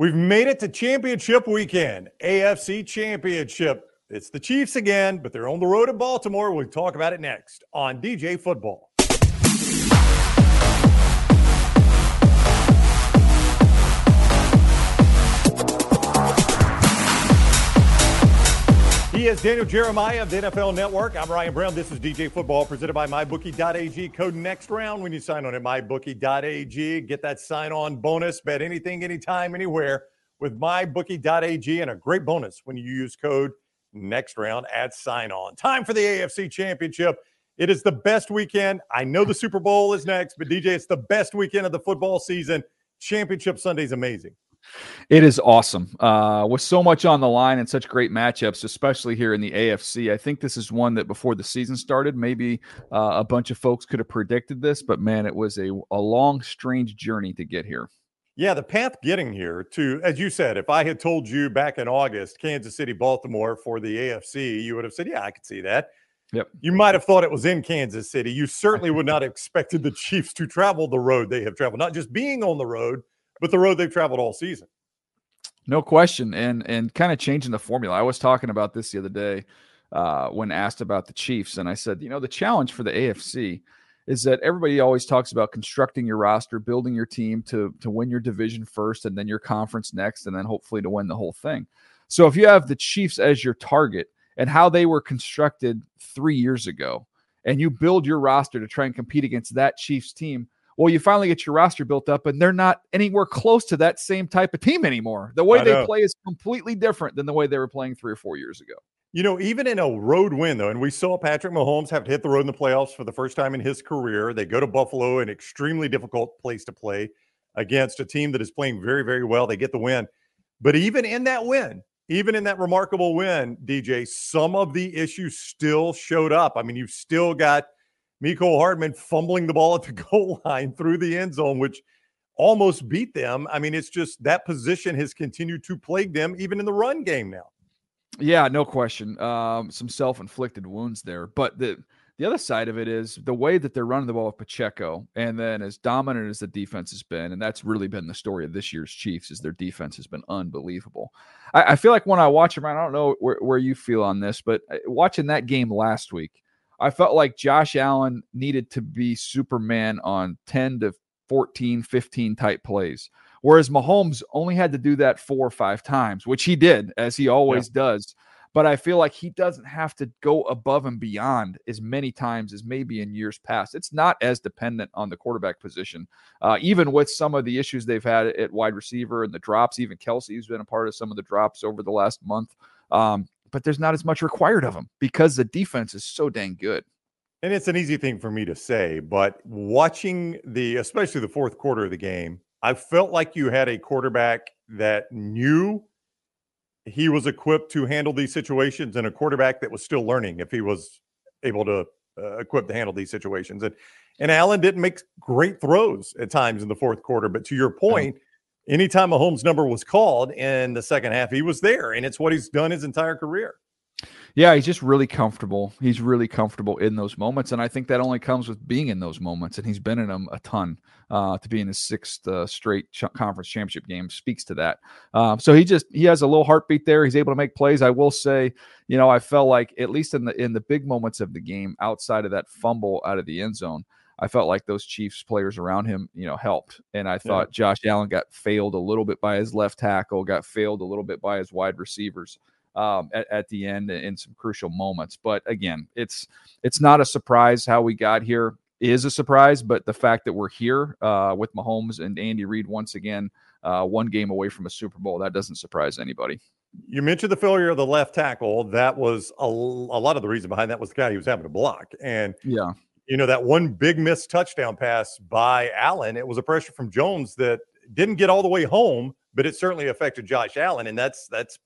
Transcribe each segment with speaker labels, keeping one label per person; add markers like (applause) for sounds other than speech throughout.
Speaker 1: We've made it to championship weekend, AFC championship. It's the Chiefs again, but they're on the road in Baltimore. We'll talk about it next on DJ Football. He is Daniel Jeremiah of the NFL Network. I'm Ryan Brown. This is DJ Football presented by MyBookie.ag. Code next round when you sign on at MyBookie.ag. Get that sign on bonus. Bet anything, anytime, anywhere with MyBookie.ag and a great bonus when you use code next round at sign on. Time for the AFC Championship. It is the best weekend. I know the Super Bowl is next, but DJ, it's the best weekend of the football season. Championship Sunday is amazing.
Speaker 2: It is awesome. Uh, with so much on the line and such great matchups, especially here in the AFC. I think this is one that before the season started, maybe uh, a bunch of folks could have predicted this, but man, it was a, a long, strange journey to get here.
Speaker 1: Yeah, the path getting here to, as you said, if I had told you back in August, Kansas City, Baltimore for the AFC, you would have said, yeah, I could see that.
Speaker 2: Yep.
Speaker 1: You might have thought it was in Kansas City. You certainly would not have expected the Chiefs to travel the road they have traveled, not just being on the road, but the road they've traveled all season.
Speaker 2: No question, and and kind of changing the formula. I was talking about this the other day uh, when asked about the Chiefs, and I said, you know, the challenge for the AFC is that everybody always talks about constructing your roster, building your team to to win your division first, and then your conference next, and then hopefully to win the whole thing. So if you have the Chiefs as your target and how they were constructed three years ago, and you build your roster to try and compete against that Chiefs team well, you finally get your roster built up, and they're not anywhere close to that same type of team anymore. The way they play is completely different than the way they were playing three or four years ago.
Speaker 1: You know, even in a road win, though, and we saw Patrick Mahomes have to hit the road in the playoffs for the first time in his career. They go to Buffalo, an extremely difficult place to play against a team that is playing very, very well. They get the win. But even in that win, even in that remarkable win, DJ, some of the issues still showed up. I mean, you've still got – Mecole Hardman fumbling the ball at the (laughs) goal line through the end zone, which almost beat them. I mean, it's just that position has continued to plague them even in the run game now.
Speaker 2: Yeah, no question. Um, some self-inflicted wounds there, but the the other side of it is the way that they're running the ball with Pacheco, and then as dominant as the defense has been, and that's really been the story of this year's Chiefs is their defense has been unbelievable. I, I feel like when I watch them, I don't know where, where you feel on this, but uh, watching that game last week, I felt like Josh Allen needed to be Superman on 10 to 14, 15 type plays. Whereas Mahomes only had to do that four or five times, which he did, as he always yeah. does. But I feel like he doesn't have to go above and beyond as many times as maybe in years past. It's not as dependent on the quarterback position, uh, even with some of the issues they've had at wide receiver and the drops. Even Kelce's been a part of some of the drops over the last month. Um, but there's not as much required of them because the defense is so dang good.
Speaker 1: And it's an easy thing for me to say, but watching the, especially the fourth quarter of the game, I felt like you had a quarterback that knew he was equipped to handle these situations and a quarterback that was still learning if he was able to uh, equipped to handle these situations. And and Allen didn't make great throws at times in the fourth quarter, but to your point, anytime Mahomes' number was called in the second half, he was there, and it's what he's done his entire career.
Speaker 2: Yeah, he's just really comfortable. He's really comfortable in those moments, and I think that only comes with being in those moments. And he's been in them a ton. Uh, to be in his sixth uh, straight ch- conference championship game speaks to that. Um, so he just he has a little heartbeat there. He's able to make plays. I will say, you know, I felt like at least in the in the big moments of the game, outside of that fumble out of the end zone, I felt like those Chiefs players around him, you know, helped. And I thought yeah. Josh Allen got failed a little bit by his left tackle, got failed a little bit by his wide receivers um, at, at, the end in some crucial moments. But again, it's it's not a surprise how we got here. It is a surprise, but the fact that we're here uh, with Mahomes and Andy Reid once again, uh, one game away from a Super Bowl, that doesn't surprise anybody.
Speaker 1: You mentioned the failure of the left tackle. That was a, a lot of the reason behind that was the guy he was having to block. And
Speaker 2: yeah,
Speaker 1: you know, that one big missed touchdown pass by Allen, it was a pressure from Jones that didn't get all the way home, but it certainly affected Josh Allen. And that's that's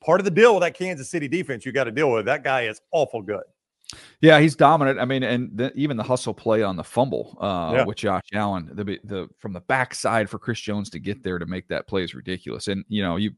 Speaker 1: part of the deal with that Kansas City defense you got to deal with. That guy is awful good.
Speaker 2: Yeah, he's dominant. I mean, and the, even the hustle play on the fumble uh, yeah. with Josh Allen, the the from the backside for Chris Jones to get there to make that play is ridiculous. And you know, you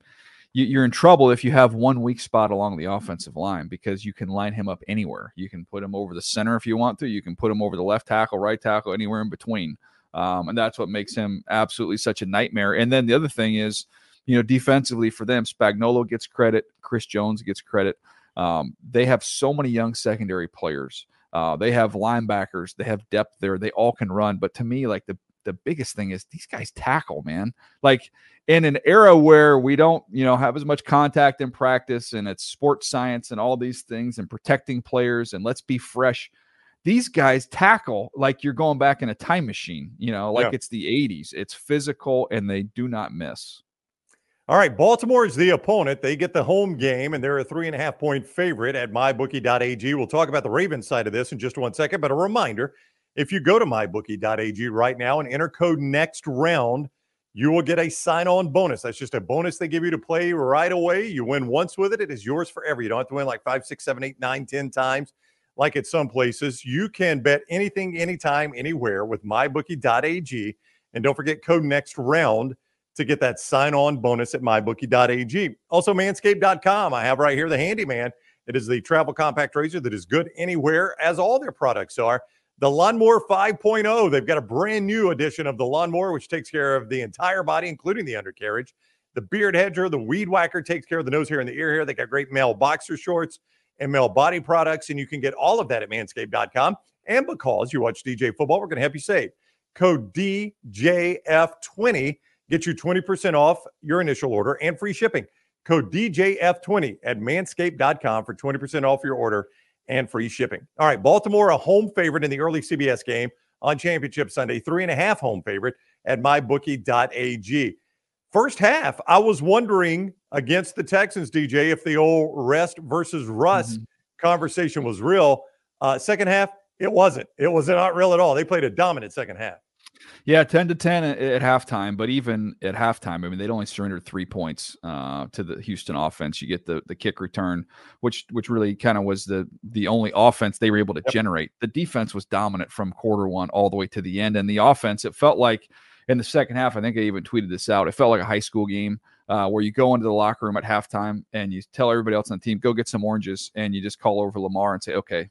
Speaker 2: you, are in trouble if you have one weak spot along the offensive line because you can line him up anywhere. You can put him over the center if you want to. You can put him over the left tackle, right tackle, anywhere in between. Um, and that's what makes him absolutely such a nightmare. And then the other thing is, you know, defensively for them, Spagnuolo gets credit, Chris Jones gets credit. Um, they have so many young secondary players. Uh, they have linebackers. They have depth there. They all can run. But to me, like the the biggest thing is these guys tackle, man. Like in an era where we don't, you know, have as much contact in practice and it's sports science and all these things and protecting players and let's be fresh. These guys tackle like you're going back in a time machine, you know, like yeah. it's the 80s. It's physical and they do not miss.
Speaker 1: All right, Baltimore is the opponent. They get the home game, and they're a three and a half point favorite at mybookie.ag. We'll talk about the Ravens side of this in just one second, but a reminder if you go to mybookie.ag right now and enter code next round, you will get a sign on bonus. That's just a bonus they give you to play right away. You win once with it, it is yours forever. You don't have to win like five, six, seven, eight, nine, ten times like at some places. You can bet anything, anytime, anywhere with mybookie.ag. And don't forget code next round to get that sign on bonus at mybookie.ag. Also, manscaped.com. I have right here the handyman. It is the travel compact razor that is good anywhere, as all their products are. The Lawnmower 5.0. They've got a brand new edition of the Lawnmower, which takes care of the entire body, including the undercarriage. The Beard Hedger, the Weed Whacker takes care of the nose hair and the ear hair. They got great male boxer shorts and male body products, and you can get all of that at manscaped.com. And because you watch DJ football, we're going to help you save. Code DJF20 Get you 20% off your initial order and free shipping. Code DJF20 at manscaped.com for 20% off your order and free shipping. All right, Baltimore, a home favorite in the early CBS game on Championship Sunday, three and a half home favorite at mybookie.ag. First half, I was wondering against the Texans, DJ, if the old rest versus rust mm-hmm. conversation was real. Uh, second half, it wasn't. It was not real at all. They played a dominant second half.
Speaker 2: Yeah, 10 to 10 at, at, halftime, but even at halftime, I mean, they'd only surrendered three points uh, to the Houston offense. You get the the kick return, which which really kind of was the the only offense they were able to yep. generate. The defense was dominant from quarter one all the way to the end, and the offense, it felt like in the second half, I think I even tweeted this out. It felt like a high school game uh, where you go into the locker room at halftime and you tell everybody else on the team, go get some oranges, and you just call over Lamar and say, okay,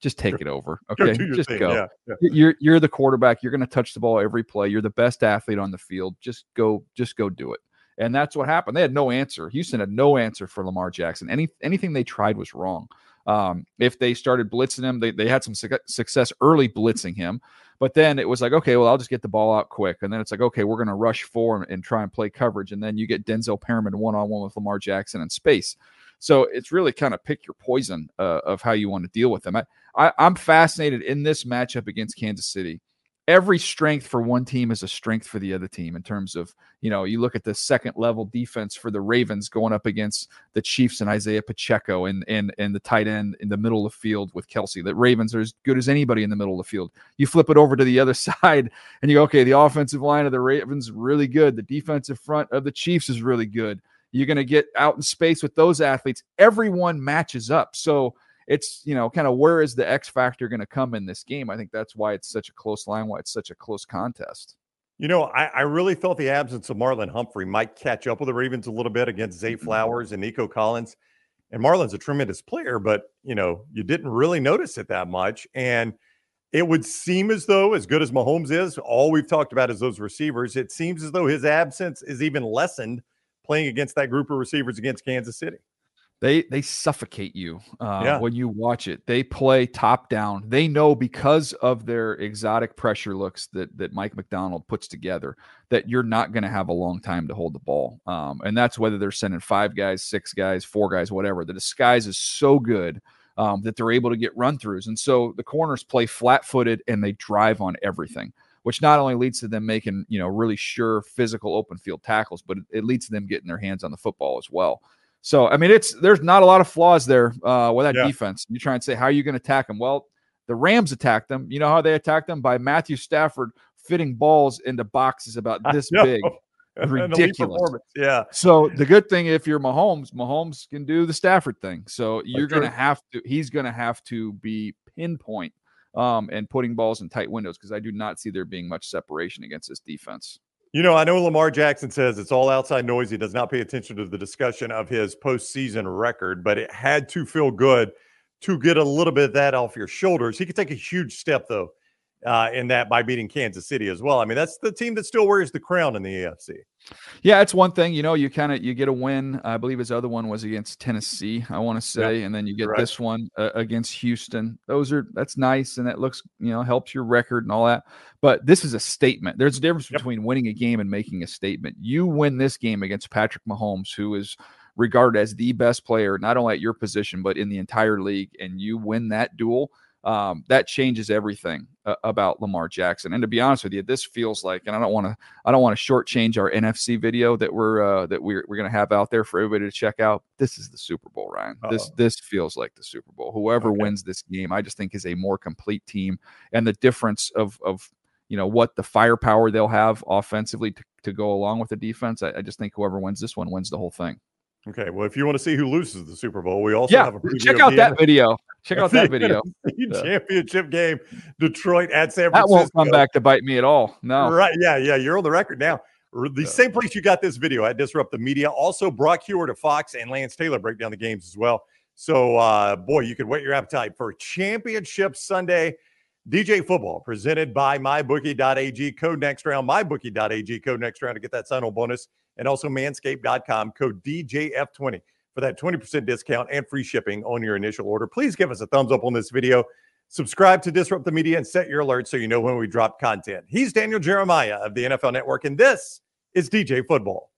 Speaker 2: just take it over. Okay, go just thing. go. Yeah, yeah. You're you're the quarterback. You're going to touch the ball every play. You're the best athlete on the field. Just go. Just go do it. And that's what happened. They had no answer. Houston had no answer for Lamar Jackson. Any anything they tried was wrong. Um, if they started blitzing him, they, they had some su- success early blitzing him. But then it was like, okay, well, I'll just get the ball out quick. And then it's like, okay, we're going to rush four and, and, try and play coverage. And then you get Denzel Perryman one on one with Lamar Jackson in space. So it's really kind of pick your poison uh, of how you want to deal with them. I, I, I'm fascinated in this matchup against Kansas City. Every strength for one team is a strength for the other team in terms of you know you look at the second level defense for the ravens going up against the chiefs and isaiah pacheco and and and the tight end in the middle of the field with Kelce. The ravens are as good as anybody in the middle of the field. You flip it over to the other (laughs) side and you go okay the offensive line of the ravens really good. The defensive front of the chiefs is really good you're going to get out in space with those athletes. Everyone matches up. So it's, you know, kind of where is the X factor going to come in this game? I think that's why it's such a close line, why it's such a close contest.
Speaker 1: You know, I, I really thought the absence of Marlon Humphrey might catch up with the Ravens a little bit against Zay mm-hmm. Flowers and Nico Collins. And Marlon's a tremendous player, but, you know, you didn't really notice it that much. And it would seem as though, as good as Mahomes is, all we've talked about is those receivers. It seems as though his absence is even lessened – playing against that group of receivers against Kansas City.
Speaker 2: They they suffocate you uh, yeah. when you watch it. They play top down. They know because of their exotic pressure looks that that Mike Macdonald puts together that you're not going to have a long time to hold the ball. Um, and that's whether they're sending five guys, six guys, four guys, whatever. The disguise is so good um, that they're able to get run throughs, and so the corners play flat footed and they drive on everything which not only leads to them making you know really sure physical open field tackles, but it, leads to them getting their hands on the football as well. So I mean, it's there's not a lot of flaws there uh, with that yeah. defense. You try and say how are you going to attack them? Well, the Rams attacked them. You know how they attacked them by Matthew Stafford fitting balls into boxes about this big. (laughs) Ridiculous.
Speaker 1: Yeah.
Speaker 2: So the good thing if you're Mahomes, Mahomes can do the Stafford thing. So you're going to have to. He's going to have to be pinpoint um, and putting balls in tight windows because I do not see there being much separation against this defense.
Speaker 1: You know, I know Lamar Jackson says it's all outside noise. He does not pay attention to the discussion of his postseason record, but it had to feel good to get a little bit of that off your shoulders. He could take a huge step, though, uh, in that by beating Kansas City as well. I mean, that's the team that still wears the crown in the AFC.
Speaker 2: Yeah, it's one thing. You know, you kind of you get a win. I believe his other one was against Tennessee. I want to say, and then you get right. this one uh, against Houston. Those are that's nice, and that looks you know helps your record and all that. But this is a statement. There's a difference yep. between winning a game and making a statement. You win this game against Patrick Mahomes, who is regarded as the best player not only at your position but in the entire league, and you win that duel um, that changes everything uh, about Lamar Jackson. And to be honest with you, this feels like, and I don't want to, I don't want to shortchange our NFC video that we're uh, that we're we're going to have out there for everybody to check out. This is the Super Bowl, Ryan. Uh-oh. This this feels like the Super Bowl. Whoever okay. wins this game, I just think is a more complete team, and the difference of of you know what the firepower they'll have offensively to, to go along with the defense. I, I just think whoever wins this one wins the whole thing.
Speaker 1: Okay, well, if you want to see who loses the Super Bowl, we also
Speaker 2: yeah,
Speaker 1: have a
Speaker 2: check out that video. Check out that (laughs) video.
Speaker 1: Championship game, Detroit at San Francisco.
Speaker 2: That won't come back to bite me at all. No.
Speaker 1: Right? Yeah, yeah. You're on the record now. The yeah. same place you got this video at Disrupt the Media. Also, Brock Huard of Fox and Lance Taylor break down the games as well. So, uh, boy, you could whet your appetite for Championship Sunday. DJ football presented by mybookie.ag code next round, mybookie.ag code next round to get that sign on bonus and also manscaped.com code DJF20 for that 20% discount and free shipping on your initial order. Please give us a thumbs up on this video. Subscribe to Disrupt the Media and set your alerts so you know when we drop content. He's Daniel Jeremiah of the NFL Network, and this is DJ Football.